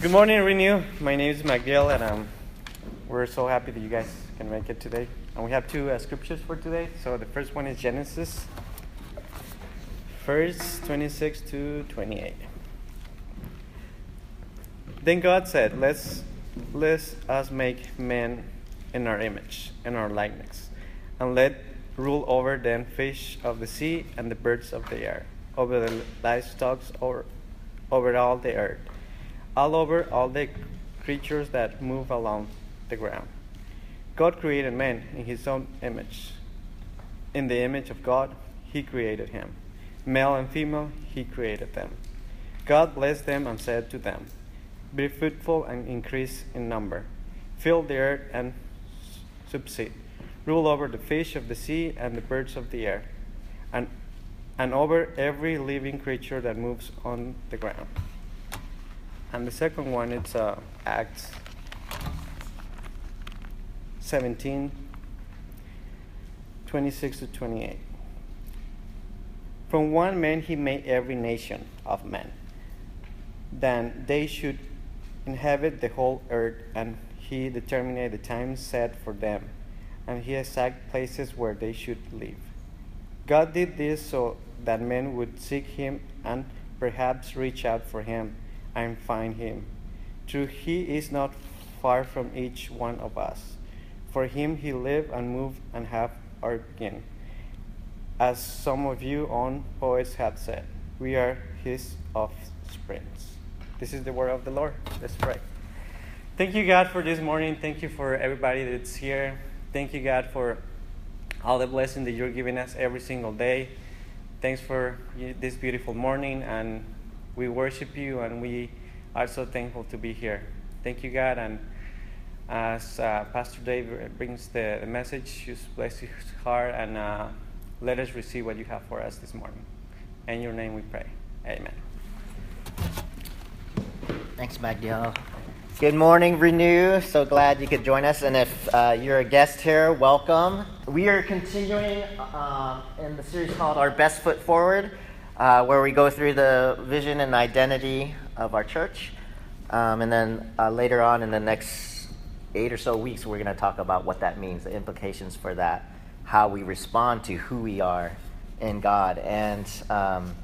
Good morning, Renew. My name is Magdiel, and um, we're so happy that you guys can make it today. And we have two uh, scriptures for today. So the first one is Genesis, verse 26 to 28. Then God said, "Let's let us make man in our image, in our likeness, and let rule over them fish of the sea and the birds of the air, over the livestock, over, over all the earth." All over all the creatures that move along the ground. God created man in his own image. In the image of God, he created him. Male and female, he created them. God blessed them and said to them, Be fruitful and increase in number. Fill the earth and subsist. Rule over the fish of the sea and the birds of the air, and, and over every living creature that moves on the ground. And the second one, it's uh, Acts 17, 26 to 28. From one man he made every nation of men. Then they should inhabit the whole earth, and he determined the times set for them, and he exact places where they should live. God did this so that men would seek him and perhaps reach out for him and find him. True, he is not far from each one of us. For him he lived and moved and have our being. As some of you own poets have said, we are his offspring. This is the word of the Lord. Let's pray. Thank you, God, for this morning. Thank you for everybody that's here. Thank you, God, for all the blessing that you're giving us every single day. Thanks for this beautiful morning and we worship you and we are so thankful to be here. Thank you, God. And as uh, Pastor Dave brings the, the, message, just bless his heart and uh, let us receive what you have for us this morning. In your name we pray. Amen. Thanks, Magdiel. Good morning, Renew. So glad you could join us. And if uh, you're a guest here, welcome. We are continuing uh, in the series called Our Best Foot Forward uh, where we go through the vision and identity of our church. Um, and then uh, later on in the next eight or so weeks, we're going to talk about what that means, the implications for that, how we respond to who we are in God. And um,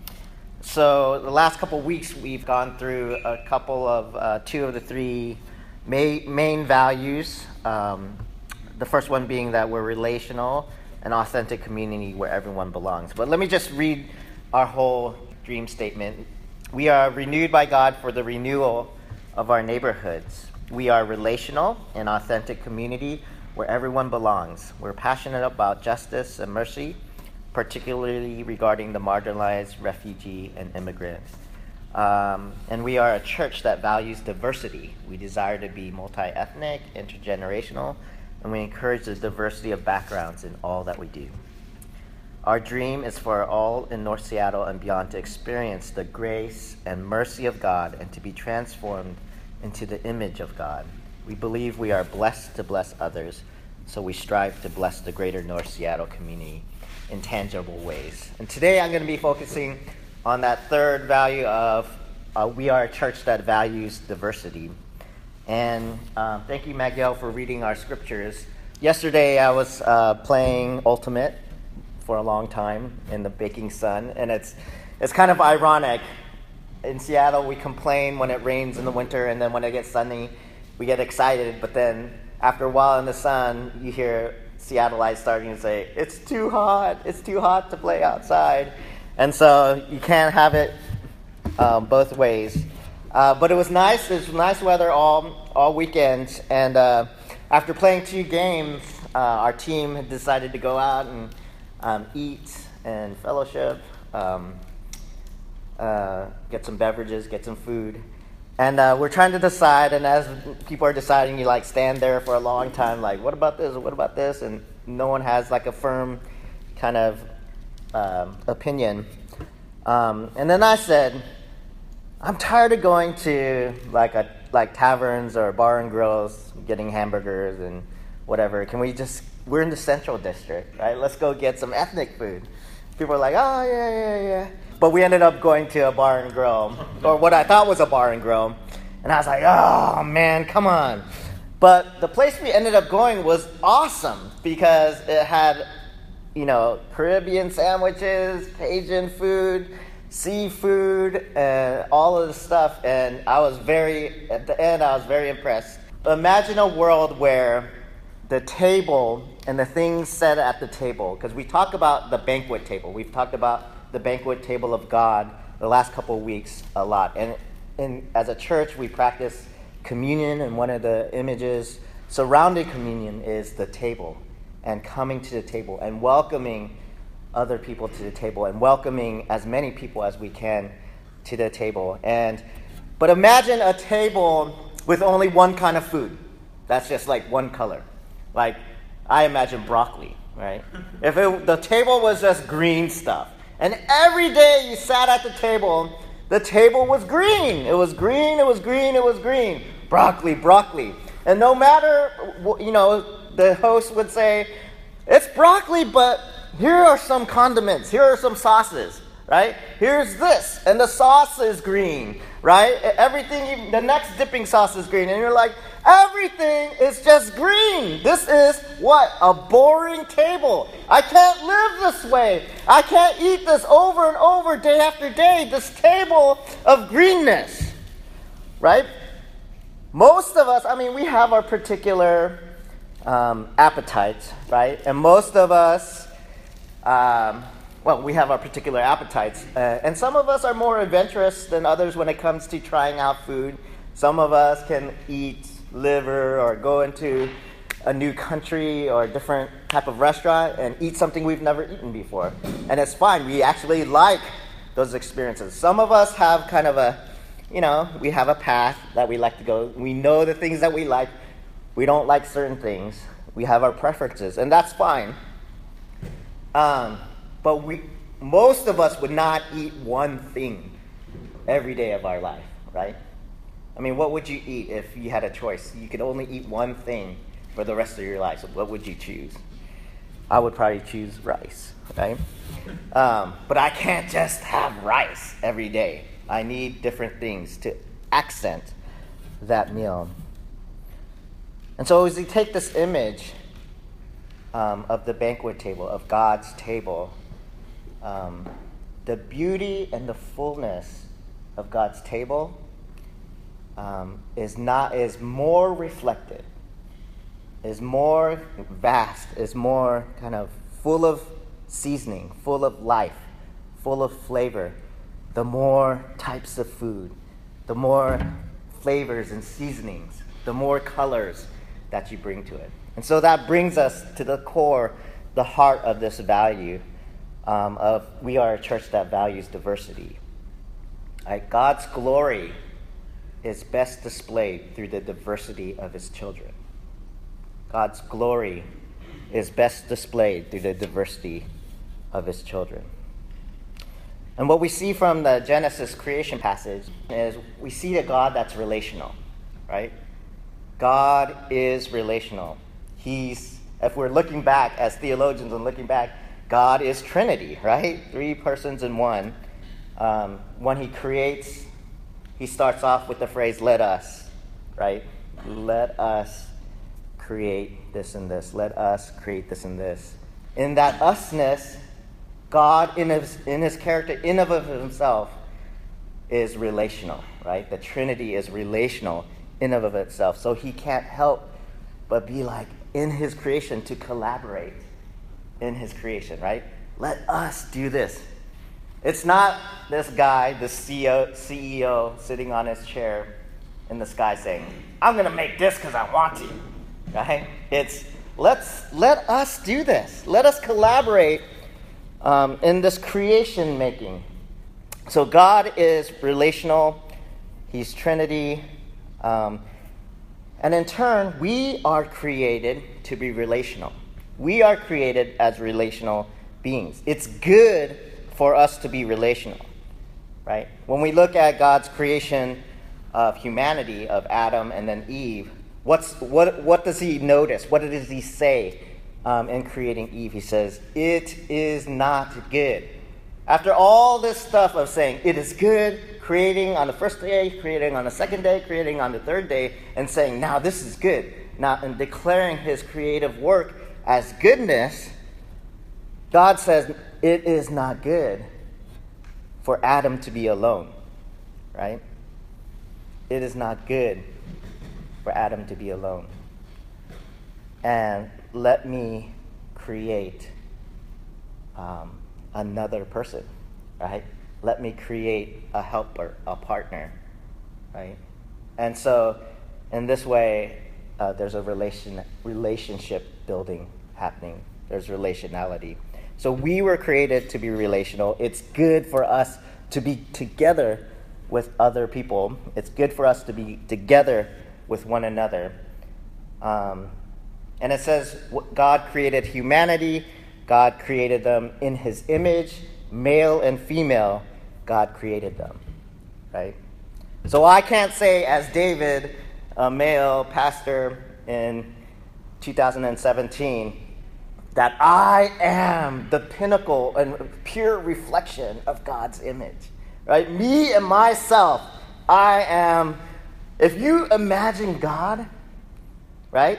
so the last couple weeks, we've gone through a couple of uh, two of the three main, main values. Um, the first one being that we're relational, an authentic community where everyone belongs. But let me just read our whole dream statement. We are renewed by God for the renewal of our neighborhoods. We are relational and authentic community where everyone belongs. We're passionate about justice and mercy, particularly regarding the marginalized, refugee, and immigrant. Um, and we are a church that values diversity. We desire to be multi ethnic, intergenerational, and we encourage the diversity of backgrounds in all that we do. Our dream is for all in North Seattle and beyond to experience the grace and mercy of God and to be transformed into the image of God. We believe we are blessed to bless others, so we strive to bless the greater North Seattle community in tangible ways. And today I'm going to be focusing on that third value of uh, we are a church that values diversity. And uh, thank you, Magdiel, for reading our scriptures. Yesterday I was uh, playing Ultimate for a long time in the baking sun, and it's it's kind of ironic. In Seattle, we complain when it rains in the winter, and then when it gets sunny, we get excited. But then after a while in the sun, you hear Seattleites starting to say, "It's too hot. It's too hot to play outside," and so you can't have it um, both ways. Uh, but it was nice. It was nice weather all all weekend, and uh, after playing two games, uh, our team decided to go out and um, eat and fellowship, um, uh, get some beverages, get some food. And uh, we're trying to decide, and as people are deciding, you like stand there for a long time, like, what about this? What about this? And no one has like a firm kind of um, opinion. Um, and then I said, I'm tired of going to like a like taverns or bar and grills, getting hamburgers and whatever. Can we just we're in the central district, right? Let's go get some ethnic food. People are like, oh, yeah, yeah, yeah. But we ended up going to a bar and grill, or what I thought was a bar and grill. And I was like, oh man, come on. But the place we ended up going was awesome because it had, you know, Caribbean sandwiches, Cajun food, seafood, and all of the stuff. And I was very, at the end, I was very impressed. Imagine a world where the table and the things said at the table, because we talk about the banquet table. We've talked about the banquet table of God the last couple of weeks a lot. And, and as a church, we practice communion, and one of the images surrounding communion is the table and coming to the table and welcoming other people to the table and welcoming as many people as we can to the table. And but imagine a table with only one kind of food. That's just like one color. Like I imagine broccoli, right? if it, the table was just green stuff, and every day you sat at the table, the table was green. It was green. It was green. It was green. Broccoli, broccoli. And no matter, you know, the host would say, "It's broccoli, but here are some condiments. Here are some sauces." right? Here's this, and the sauce is green, right? Everything, the next dipping sauce is green, and you're like, everything is just green. This is what? A boring table. I can't live this way. I can't eat this over and over day after day, this table of greenness, right? Most of us, I mean, we have our particular um, appetites, right? And most of us, um, well, we have our particular appetites. Uh, and some of us are more adventurous than others when it comes to trying out food. Some of us can eat liver or go into a new country or a different type of restaurant and eat something we've never eaten before. And it's fine. We actually like those experiences. Some of us have kind of a, you know, we have a path that we like to go. We know the things that we like. We don't like certain things. We have our preferences, and that's fine. Um, but we, most of us would not eat one thing every day of our life, right? I mean, what would you eat if you had a choice? You could only eat one thing for the rest of your life. So what would you choose? I would probably choose rice, right? Um, but I can't just have rice every day. I need different things to accent that meal. And so, as we take this image um, of the banquet table, of God's table, um, the beauty and the fullness of God's table um, is not is more reflected, is more vast, is more kind of full of seasoning, full of life, full of flavor. The more types of food, the more flavors and seasonings, the more colors that you bring to it. And so that brings us to the core, the heart of this value um, of we are a church that values diversity. Right? God's glory is best displayed through the diversity of his children. God's glory is best displayed through the diversity of his children. And what we see from the Genesis creation passage is we see a God that's relational, right? God is relational. He's, if we're looking back as theologians and looking back, God is Trinity, right? Three persons in one. Um, when He creates, He starts off with the phrase, let us, right? Let us create this and this. Let us create this and this. In that usness, God, in his, in his character, in of himself, is relational, right? The Trinity is relational in of itself. So he can't help but be like in his creation to collaborate in his creation, right? Let us do this. It's not this guy, the CEO, CEO sitting on his chair in the sky saying, I'm going to make this because I want to, right? It's let's let us do this. Let us collaborate um, in this creation making. So God is relational, He's Trinity. Um, and in turn, we are created to be relational. We are created as relational beings. It's good for us to be relational, right? When we look at God's creation of humanity, of Adam and then Eve, what's, what, what does he notice? What does he say um, in creating Eve? He says, It is not good. After all this stuff of saying it is good, creating on the first day, creating on the second day, creating on the third day, and saying, now this is good, now and declaring his creative work as goodness, God says it is not good for Adam to be alone, right? It is not good for Adam to be alone. And let me create um, another person, right? Let me create a helper, a partner, right? And so, in this way, uh, there's a relation, relationship building happening. There's relationality. So we were created to be relational. It's good for us to be together with other people. It's good for us to be together with one another. Um, and it says God created humanity, God created them in his image, male and female, God created them. Right? So I can't say, as David, a male pastor in 2017, that I am the pinnacle and pure reflection of God's image. Right? Me and myself, I am. If you imagine God, right?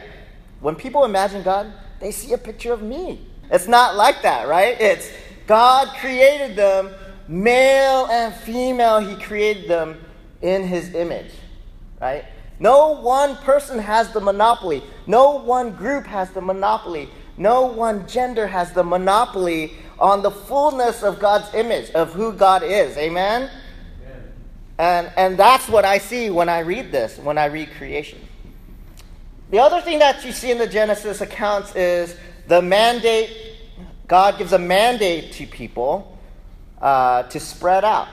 When people imagine God, they see a picture of me. It's not like that, right? It's God created them, male and female, He created them in His image, right? No one person has the monopoly. No one group has the monopoly. No one gender has the monopoly on the fullness of God's image, of who God is. Amen? Amen? And, and that's what I see when I read this, when I read creation. The other thing that you see in the Genesis accounts is the mandate, God gives a mandate to people uh, to spread out,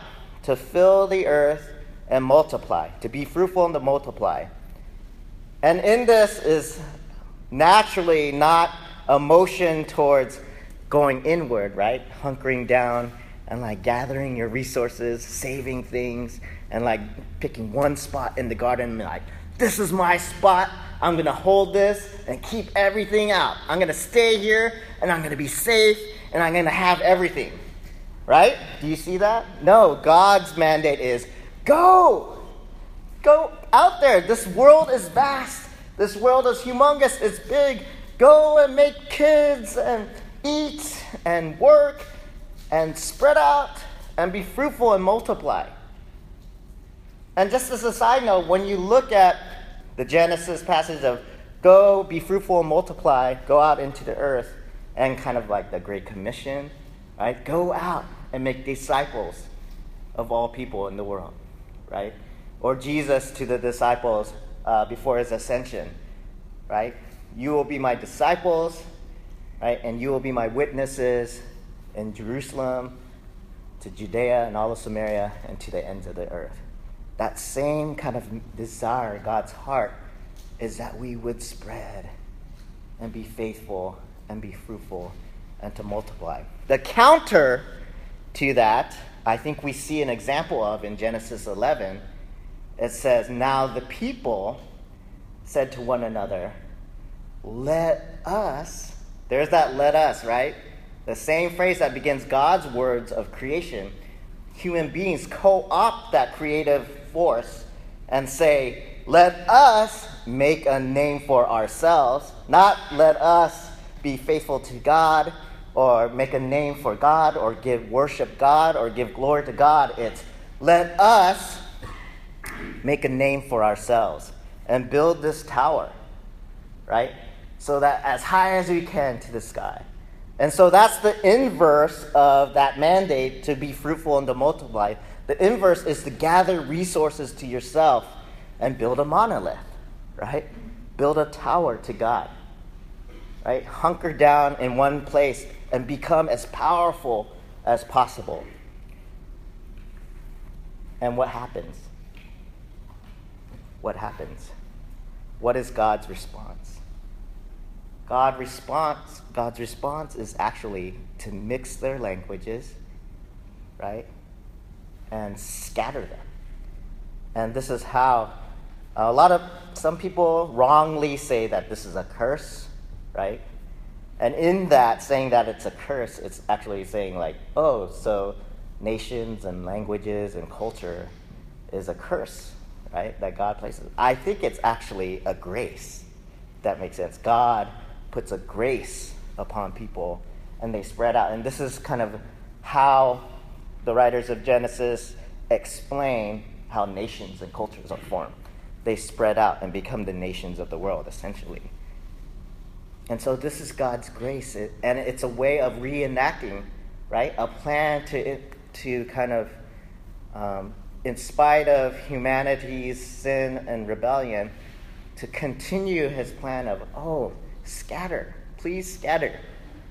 to fill the earth and multiply, to be fruitful and to multiply. And in this is naturally not a motion towards going inward, right? Hunkering down and like gathering your resources, saving things, and like picking one spot in the garden and like, this is my spot. I'm to hold this and keep everything out. I'm to stay here and I'm to be safe and I'm to have everything. Right? Do you see that? No, God's mandate is go. Go out there. This world is vast. This world is humongous. It's big. Go and make kids and eat and work and spread out and be fruitful and multiply. And just as a side note, when you look at the Genesis passage of go, be fruitful and multiply, go out into the earth, and kind of like the Great Commission, right? Go out and make disciples of all people in the world, right? Or Jesus to the disciples uh, before his ascension, right? You will be my disciples, right? And you will be my witnesses in Jerusalem, to Judea and all of Samaria, and to the ends of the earth. That same kind of desire, God's heart, is that we would spread and be faithful and be fruitful and to multiply. The counter to that, I think we see an example of in Genesis 11. It says, Now the people said to one another, let us, there's that let us, right? The same phrase that begins God's words of creation. Human beings co opt that creative force and say, let us make a name for ourselves, not let us be faithful to God or make a name for God or give worship God or give glory to God. It's let us make a name for ourselves and build this tower, right? So that as high as we can to the sky. And so that's the inverse of that mandate to be fruitful and to multiply. The inverse is to gather resources to yourself and build a monolith, right? Build a tower to God, right? Hunker down in one place and become as powerful as possible. And what happens? What happens? What is God's response? God response, God's response is actually to mix their languages, right? And scatter them. And this is how a lot of some people wrongly say that this is a curse, right? And in that, saying that it's a curse, it's actually saying, like, oh, so nations and languages and culture is a curse, right? That God places. I think it's actually a grace. That makes sense. God puts a grace upon people and they spread out. And this is kind of how the writers of Genesis explain how nations and cultures are formed. They spread out and become the nations of the world, essentially. And so this is God's grace, it, and it's a way of reenacting, right? A plan to to kind of, um, in spite of humanity's sin and rebellion, to continue His plan of oh, scatter, please scatter,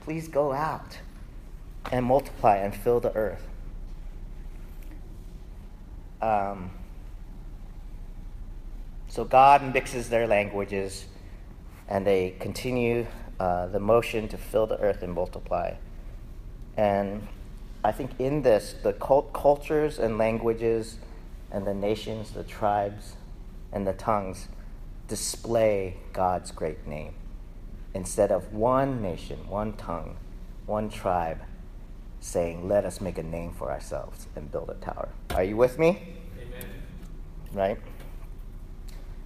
please go out and multiply and fill the earth. Um, so God mixes their languages and they continue uh, the motion to fill the earth and multiply. And I think in this, the cult- cultures and languages and the nations, the tribes, and the tongues display God's great name. Instead of one nation, one tongue, one tribe saying, Let us make a name for ourselves and build a tower. Are you with me? Amen. Right?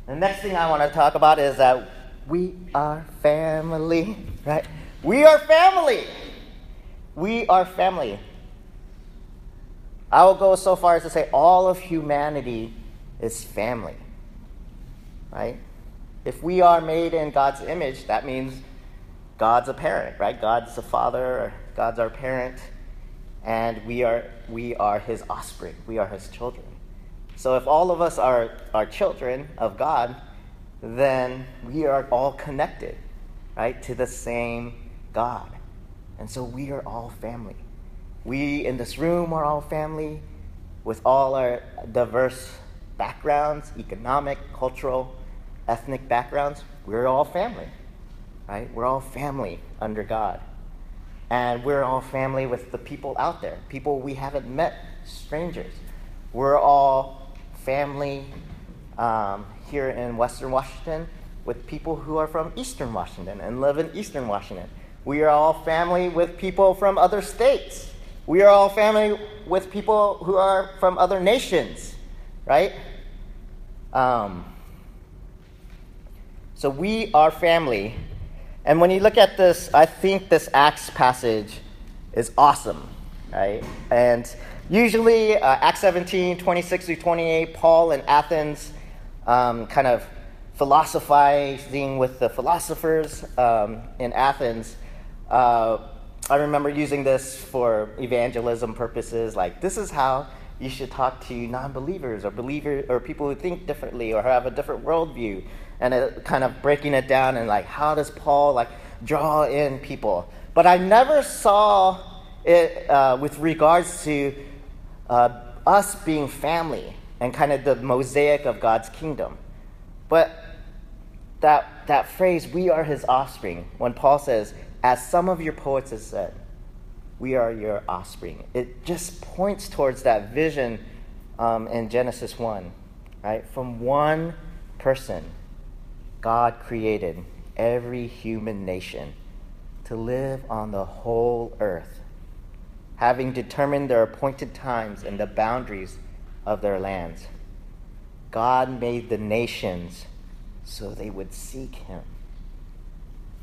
The next thing I want to talk about is that we are family, right? We are family. We are family. I will go so far as to say all of humanity is family, right? If we are made in God's image, that means God's a parent, right? God's the father, God's our parent, and we are, we are his offspring. We are his children. So if all of us are, are children of God, then we are all connected, right, to the same God. And so we are all family. We in this room are all family with all our diverse backgrounds, economic, cultural, ethnic backgrounds. We're all family, right? We're all family under God. And we're all family with the people out there, people we haven't met, strangers. We're all family um, here in Western Washington with people who are from Eastern Washington and live in Eastern Washington. We are all family with people from other states. We are all family with people who are from other nations, right? Um, so we are family. And when you look at this, I think this Acts passage is awesome, right? And usually, uh, Acts 17, 26 through 28, Paul in Athens um, kind of philosophizing with the philosophers um, in Athens. Uh, I remember using this for evangelism purposes. Like, this is how you should talk to non-believers or believers or people who think differently or have a different worldview, and it, kind of breaking it down and like, how does Paul like draw in people? But I never saw it uh, with regards to uh, us being family and kind of the mosaic of God's kingdom. But that, that phrase, we are his offspring, when Paul says, as some of your poets have said, we are your offspring, it just points towards that vision um, in Genesis 1, right? From one person, God created every human nation to live on the whole earth, having determined their appointed times and the boundaries of their lands. God made the nations so they would seek him.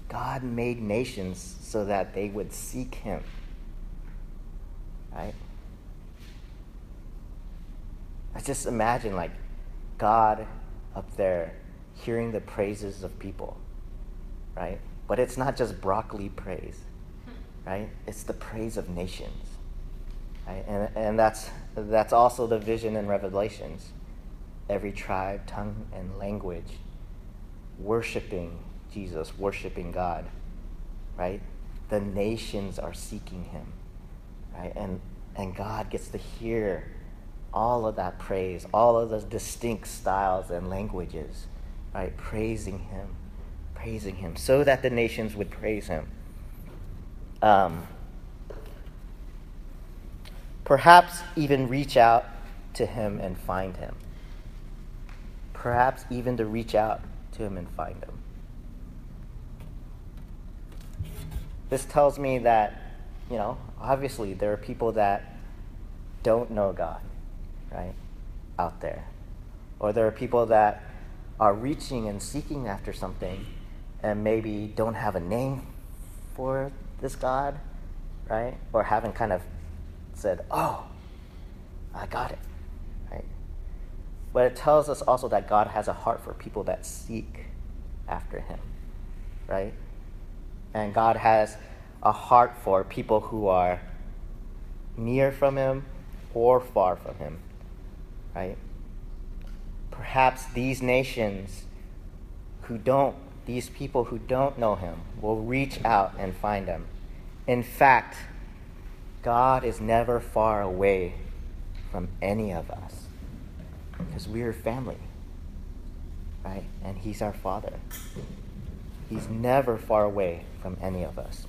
God made nations so that they would seek him. Right? I just imagine like God up there hearing the praises of people. Right? But it's not just broccoli praise. Right? It's the praise of nations. Right? And, and that's, that's also the vision in Revelations. Every tribe, tongue, and language worshiping Jesus, worshiping God. Right? The nations are seeking him. Right? And, and God gets to hear all of that praise, all of those distinct styles and languages, right? Praising him, praising him, so that the nations would praise him. Um, Perhaps even reach out to him and find him. Perhaps even to reach out to him and find him. this tells me that, you know, obviously there are people that don't know God, right, out there. Or there are people that are reaching and seeking after something and maybe don't have a name for this God, right? Or haven't kind of said, oh, I got it, right? But it tells us also that God has a heart for people that seek after Him, right? And God has a heart for people who are near from Him or far from Him, right? Perhaps these nations who don't, these people who don't know Him, will reach out and find Him. In fact, God is never far away from any of us because we are family, right? And He's our Father. He's never far away from any of us.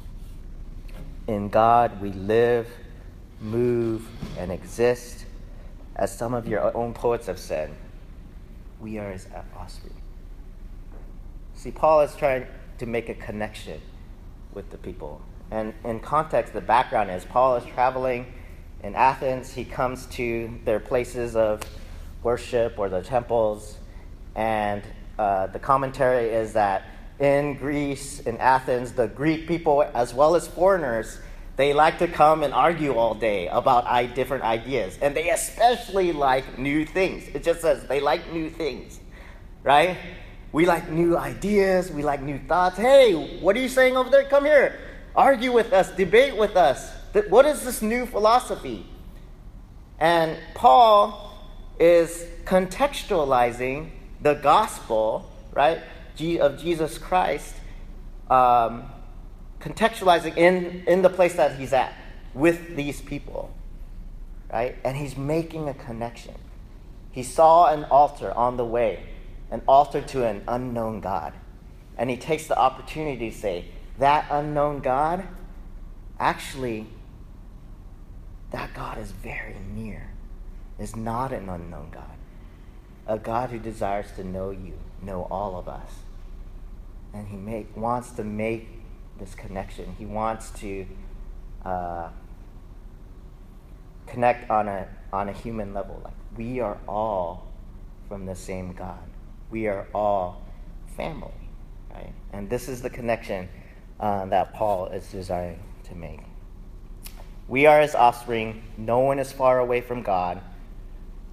In God, we live, move, and exist. As some of your own poets have said, we are his offspring. See, Paul is trying to make a connection with the people. And in context, the background is Paul is traveling in Athens. He comes to their places of worship or the temples. And uh, the commentary is that in Greece, in Athens, the Greek people, as well as foreigners, they like to come and argue all day about different ideas. And they especially like new things. It just says they like new things, right? We like new ideas. We like new thoughts. Hey, what are you saying over there? Come here. Argue with us. Debate with us. What is this new philosophy? And Paul is contextualizing the gospel, right? of Jesus Christ, um, contextualizing in, in the place that he's at with these people, right? And he's making a connection. He saw an altar on the way, an altar to an unknown God. And he takes the opportunity to say, that unknown God, actually, that God is very near, is not an unknown God. A God who desires to know you, know all of us and he make, wants to make this connection. He wants to uh, connect on a, on a human level. Like, we are all from the same God. We are all family, right? And this is the connection uh, that Paul is desiring to make. We are his offspring. No one is far away from God.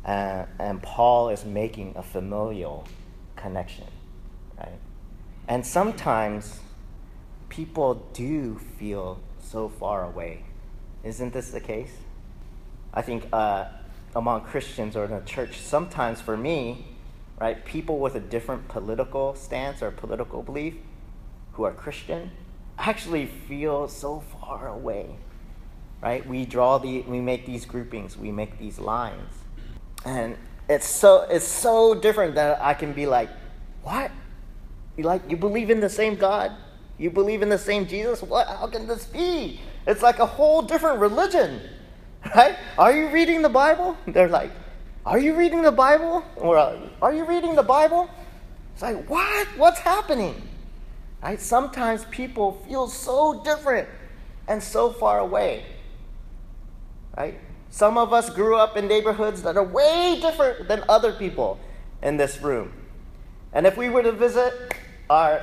Uh, and Paul is making a familial connection, right? And sometimes people do feel so far away. Isn't this the case? I think uh, among Christians or in the church, sometimes for me, right, people with a different political stance or political belief who are Christian actually feel so far away. Right? We draw the we make these groupings, we make these lines. And it's so it's so different that I can be like, what? You like you believe in the same God? You believe in the same Jesus? What how can this be? It's like a whole different religion. Right? Are you reading the Bible? They're like, Are you reading the Bible? Or are you reading the Bible? It's like, what? What's happening? Right? Sometimes people feel so different and so far away. Right? Some of us grew up in neighborhoods that are way different than other people in this room. And if we were to visit our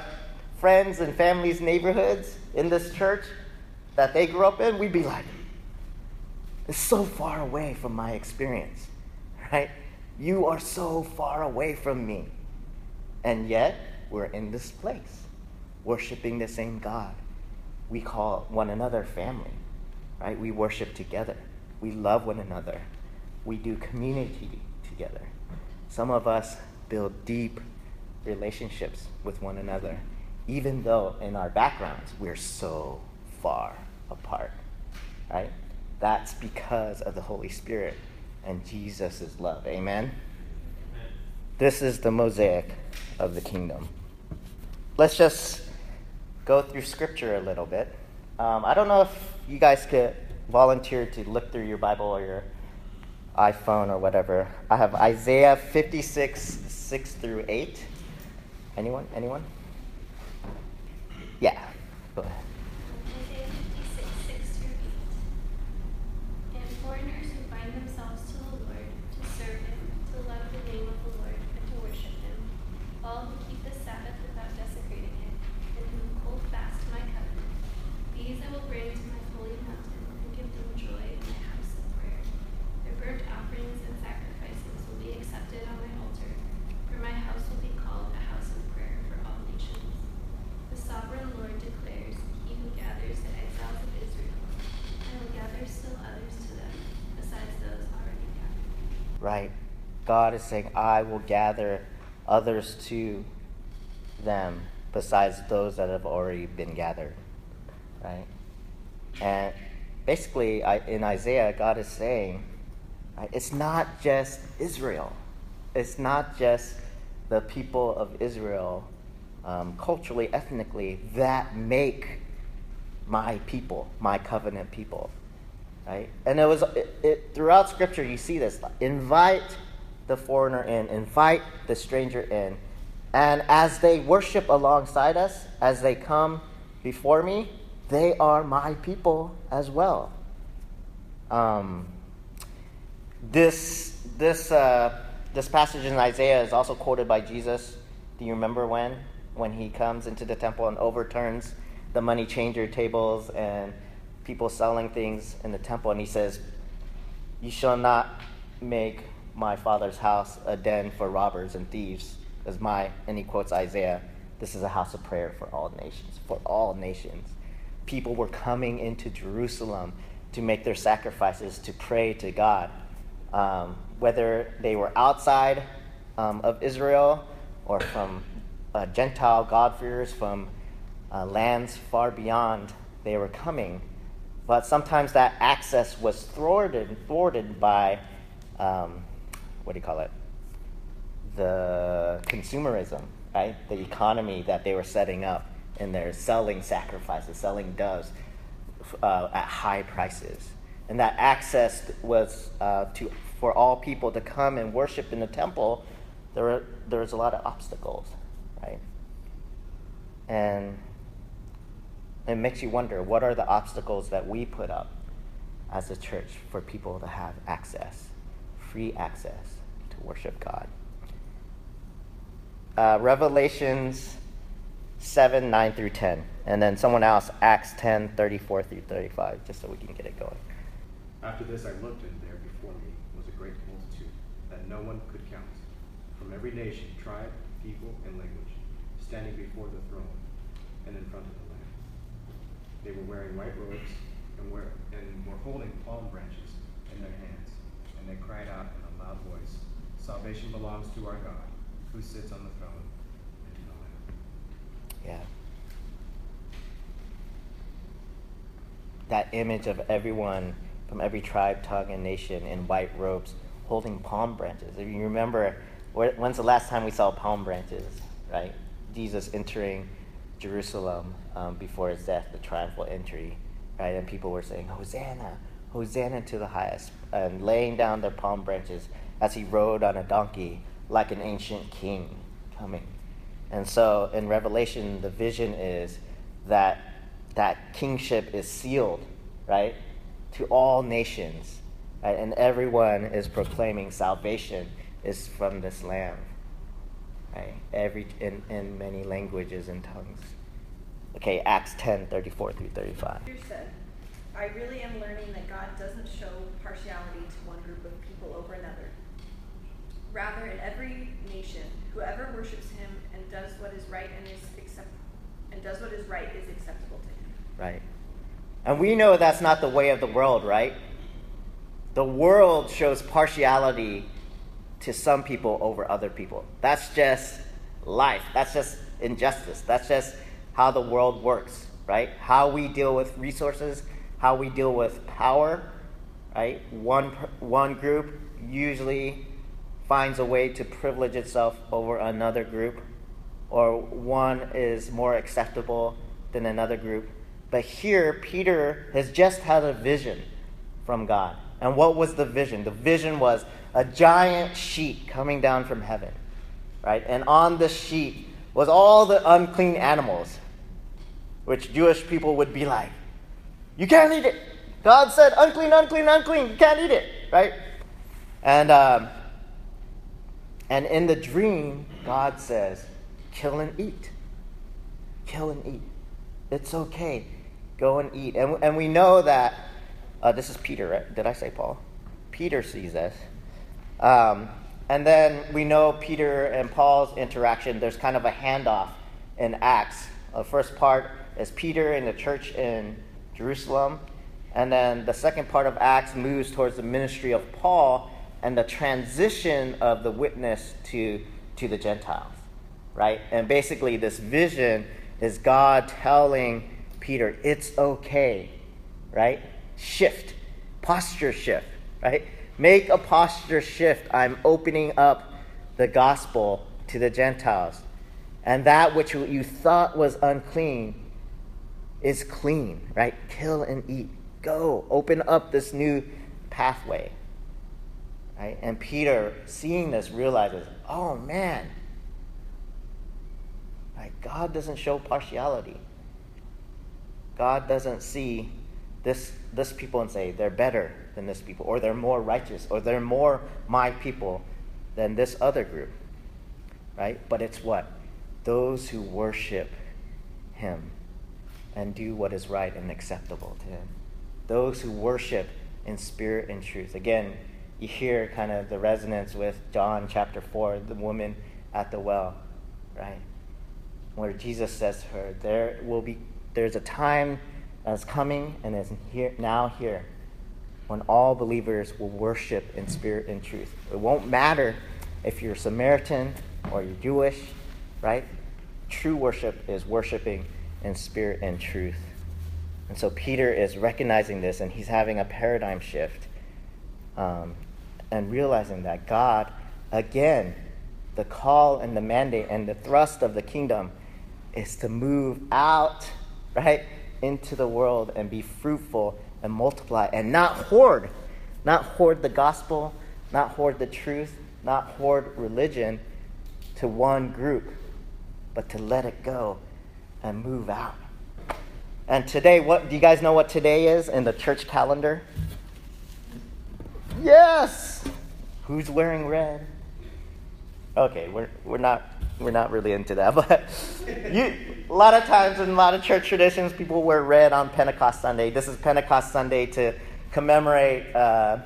friends and families' neighborhoods in this church that they grew up in, we'd be like, it's so far away from my experience, right? You are so far away from me. And yet, we're in this place, worshiping the same God. We call one another family, right? We worship together. We love one another. We do community together. Some of us build deep relationships with one another, even though in our backgrounds we're so far apart. Right? That's because of the Holy Spirit and Jesus' love. Amen? Amen? This is the mosaic of the kingdom. Let's just go through scripture a little bit. Um, I don't know if you guys could volunteer to look through your Bible or your iPhone or whatever. I have Isaiah 56, 6 through 8. Anyone? Anyone? Yeah. Ahead. Isaiah foreigners who bind themselves to the Lord, to serve him, to love the name of the Lord, and to worship him, all who keep the Sabbath without desecrating it, and who hold fast to my covenant. These I will bring to my holy mountain, and give them joy in my house of prayer. Their burnt offerings and sacrifices will be accepted on my altar, for my house will be called a house of prayer for all nations. The sovereign Lord declares, He who gathers the exiles of Israel, I will gather still others to them, besides those already gathered. Right? God is saying, I will gather others to them besides those that have already been gathered. Right? And basically, I, in Isaiah, God is saying, right, it's not just Israel, it's not just the people of Israel, um, culturally, ethnically, that make my people, my covenant people right? And it was it, it, throughout Scripture you see this: invite the foreigner in, invite the stranger in, and as they worship alongside us, as they come before me, they are my people as well. Um, this this uh, this passage in Isaiah is also quoted by Jesus. Do you remember when when he comes into the temple and overturns the money changer tables and people selling things in the temple, and he says, You shall not make my father's house a den for robbers and thieves, as my, and he quotes Isaiah, this is a house of prayer for all nations, for all nations. People were coming into Jerusalem to make their sacrifices, to pray to God. Um, whether they were outside um, of Israel or from uh, Gentile God-fearers from uh, lands far beyond, they were coming but sometimes that access was thwarted, thwarted by, um, what do you call it? The consumerism, right? The economy that they were setting up and they're selling sacrifices, selling doves uh, at high prices. And that access was uh, to, for all people to come and worship in the temple. There, were, there was a lot of obstacles, right? And it makes you wonder what are the obstacles that we put up as a church for people to have access, free access to worship God. Uh, Revelations 7, 9 through 10. And then someone else, Acts 10, 34 through 35, just so we can get it going. After this I looked, and there before me was a great multitude that no one could count, from every nation, tribe, people, and language, standing before the throne and in front of the Lamb. They were wearing white robes and were, and were holding palm branches in their hands, and they cried out in a loud voice, Salvation belongs to our God, who sits on the throne, and to the Lamb. Yeah. That image of everyone from every tribe, tongue, and nation in white robes holding palm branches. If you remember, when's the last time we saw palm branches, right? Jesus entering Jerusalem um, before his death, the triumphal entry, right? And people were saying, Hosanna, Hosanna to the highest, and laying down their palm branches as he rode on a donkey like an ancient king coming. And so in Revelation, the vision is that that kingship is sealed, right, to all nations, right? And everyone is proclaiming salvation is from this Lamb, right? Every in, in many languages and tongues. Okay, Acts 10, 34 through 35. I really am learning that God doesn't show partiality to one group of people over another. Rather, in every nation, whoever worships him and does what is right and is accept- and does what is right is acceptable to him. Right. And we know that's not the way of the world, right? The world shows partiality to some people over other people. That's just life. That's just injustice. That's just how the world works, right? How we deal with resources, how we deal with power, right? One, one group usually finds a way to privilege itself over another group, or one is more acceptable than another group. But here, Peter has just had a vision from God. And what was the vision? The vision was a giant sheet coming down from heaven, right? And on the sheet was all the unclean animals, which Jewish people would be like, You can't eat it. God said, unclean, unclean, unclean, you can't eat it, right? And, um, and in the dream, God says, kill and eat. Kill and eat. It's okay. Go and eat. And, and we know that, uh, this is Peter, right? Did I say Paul? Peter sees this. Um, and then we know Peter and Paul's interaction. There's kind of a handoff in Acts. The first part is Peter in the church in Jerusalem. And then the second part of Acts moves towards the ministry of Paul and the transition of the witness to, to the Gentiles, right? And basically, this vision is God telling Peter, it's okay, right? Shift, posture shift, right? Make a posture shift. I'm opening up the gospel to the Gentiles. And that which you thought was unclean is clean, right? Kill and eat. Go. Open up this new pathway. Right? And Peter, seeing this, realizes, oh man, right? God doesn't show partiality. God doesn't see this, this people and say they're better than this people, or they're more righteous, or they're more my people than this other group. Right? But it's what? Those who worship Him and do what is right and acceptable to Him. Those who worship in spirit and truth. Again, you hear kind of the resonance with John chapter 4, the woman at the well, right? Where Jesus says to her, There will be there's a time that's coming and is here now here when all believers will worship in spirit and truth. It won't matter if you're Samaritan or you're Jewish, right? True worship is worshiping in spirit and truth. And so Peter is recognizing this and he's having a paradigm shift um, and realizing that God, again, the call and the mandate and the thrust of the kingdom is to move out, right, into the world and be fruitful and multiply and not hoard, not hoard the gospel, not hoard the truth, not hoard religion to one group, but to let it go and move out. And today, what do you guys know what today is in the church calendar? Yes. Who's wearing red? Okay, we're we're not we're not really into that, but you, a lot of times in a lot of church traditions, people wear red on Pentecost Sunday. This is Pentecost Sunday to commemorate uh,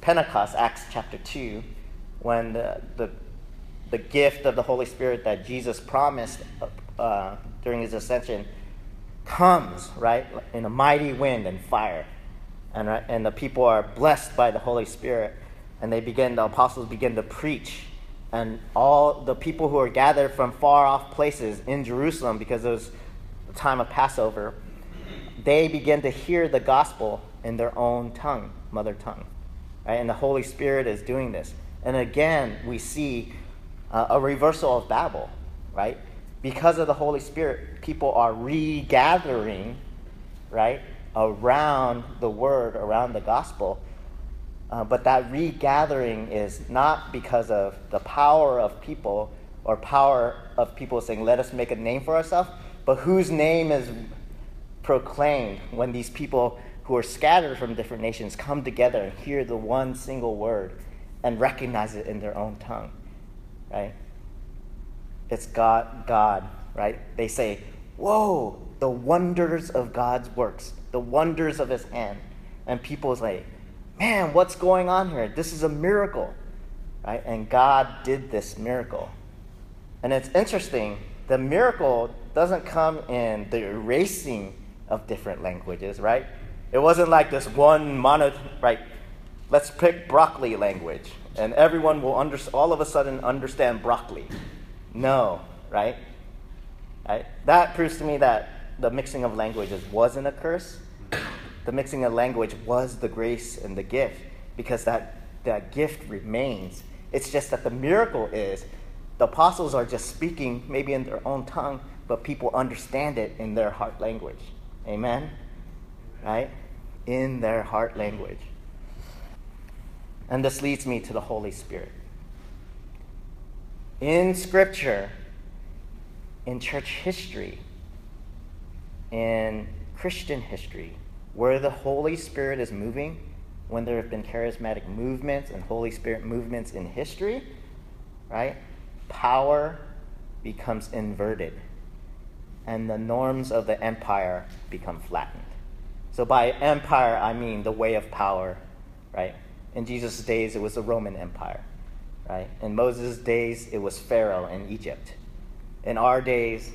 Pentecost, Acts chapter two, when the, the the gift of the Holy Spirit that Jesus promised uh, during his ascension comes, right, in a mighty wind and fire. And, and the people are blessed by the Holy Spirit. And they begin, the apostles begin to preach. And all the people who are gathered from far off places in Jerusalem, because it was the time of Passover, they begin to hear the gospel in their own tongue, mother tongue. Right? And the Holy Spirit is doing this. And again, we see uh, a reversal of Babel, right? Because of the Holy Spirit, people are regathering, right, around the word, around the gospel. Uh, but that regathering is not because of the power of people or power of people saying, let us make a name for ourselves, but whose name is proclaimed when these people who are scattered from different nations come together and hear the one single word and recognize it in their own tongue, right? It's God, God, right? They say, Whoa, the wonders of God's works, the wonders of his hand. And people say, Man, what's going on here? This is a miracle, right? And God did this miracle. And it's interesting, the miracle doesn't come in the erasing of different languages, right? It wasn't like this one mono, right? Let's pick broccoli language, and everyone will under, all of a sudden understand broccoli. No, right? right? That proves to me that the mixing of languages wasn't a curse. The mixing of language was the grace and the gift because that, that gift remains. It's just that the miracle is the apostles are just speaking maybe in their own tongue, but people understand it in their heart language. Amen? Right? In their heart language. And this leads me to the Holy Spirit in Scripture, in church history, in Christian history, where the Holy Spirit is moving, when there have been charismatic movements and Holy Spirit movements in history, right? Power becomes inverted and the norms of the empire become flattened. So by empire, I mean the way of power, right? In Jesus' days, it was the Roman Empire, right? In Moses' days, it was Pharaoh in Egypt. In our days,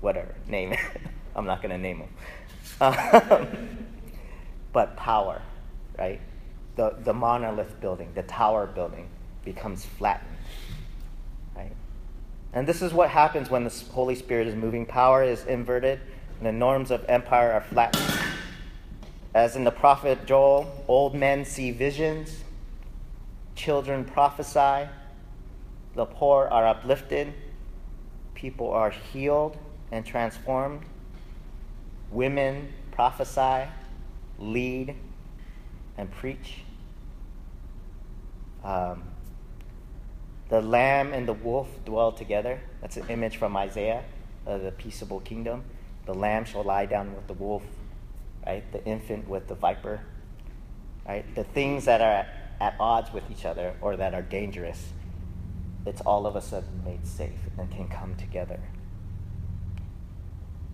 whatever, name it. I'm not going to name them. Um, but power, right? The, the monolith building, the tower building becomes flattened, right? And this is what happens when the Holy Spirit is moving. Power is inverted, and the norms of empire are flattened. As in the prophet Joel, old men see visions, children prophesy, the poor are uplifted, people are healed and transformed, women prophesy, lead, and preach. Um, the lamb and the wolf dwell together. That's an image from Isaiah of the peaceable kingdom. The lamb shall lie down with the wolf, right? The infant with the viper, right? The things that are at odds with each other or that are dangerous, it's all of a sudden made safe and can come together.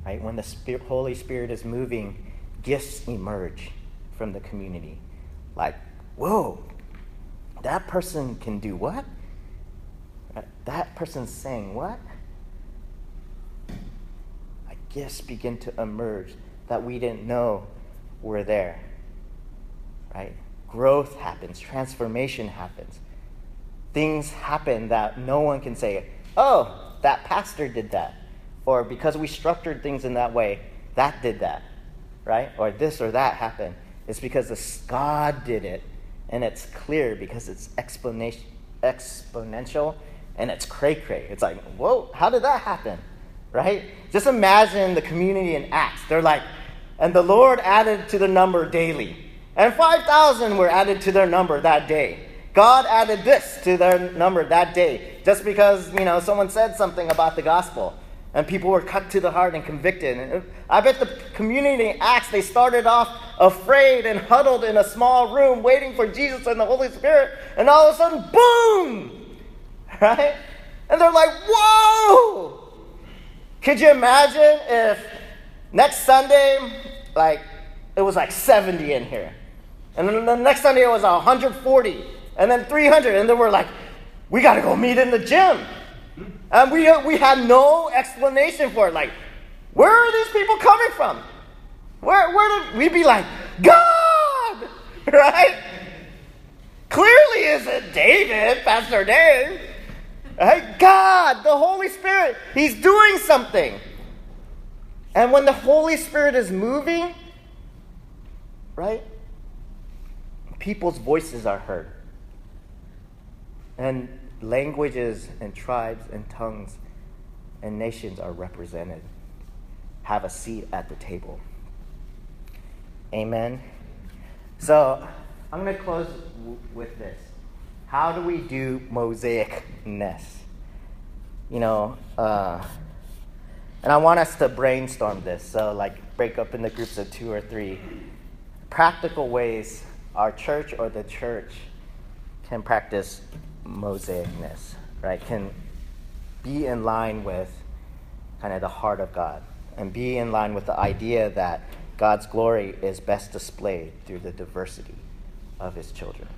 Right? When the Spirit, Holy Spirit is moving, gifts emerge from the community. Like, whoa, that person can do what? That person's saying what? Gifts begin to emerge that we didn't know were there. Right? Growth happens, transformation happens. Things happen that no one can say, oh, that pastor did that. Or because we structured things in that way, that did that. Right? Or this or that happened. It's because this God did it. And it's clear because it's explanation, exponential and it's cray cray. It's like, whoa, how did that happen? Right? Just imagine the community in Acts. They're like, and the Lord added to the number daily. And 5,000 were added to their number that day. God added this to their number that day just because, you know, someone said something about the gospel and people were cut to the heart and convicted. And uh, I bet the community Acts, they started off afraid and huddled in a small room waiting for Jesus and the Holy Spirit. And all of a sudden, boom! Right? And they're like, whoa! Could you imagine if next Sunday, like, it was like 70 in here? And then the next Sunday it was 140, and then 300, and then we're like, we got to go meet in the gym. And we, uh, we had no explanation for it. Like, where are these people coming from? Where, where did we be like, God, right? Clearly isn't David, Pastor Dave. Right? God, the Holy Spirit, He's doing something. And when the Holy Spirit is moving, right, people's voices are heard. And languages and tribes and tongues and nations are represented, have a seat at the table. Amen. So I'm going to close w- with this. How do we do mosaicness? You know, uh, and I want us to brainstorm this. So, like, break up into groups of two or three. Practical ways our church or the church can practice mosaicness, right? Can be in line with kind of the heart of God and be in line with the idea that God's glory is best displayed through the diversity of his children.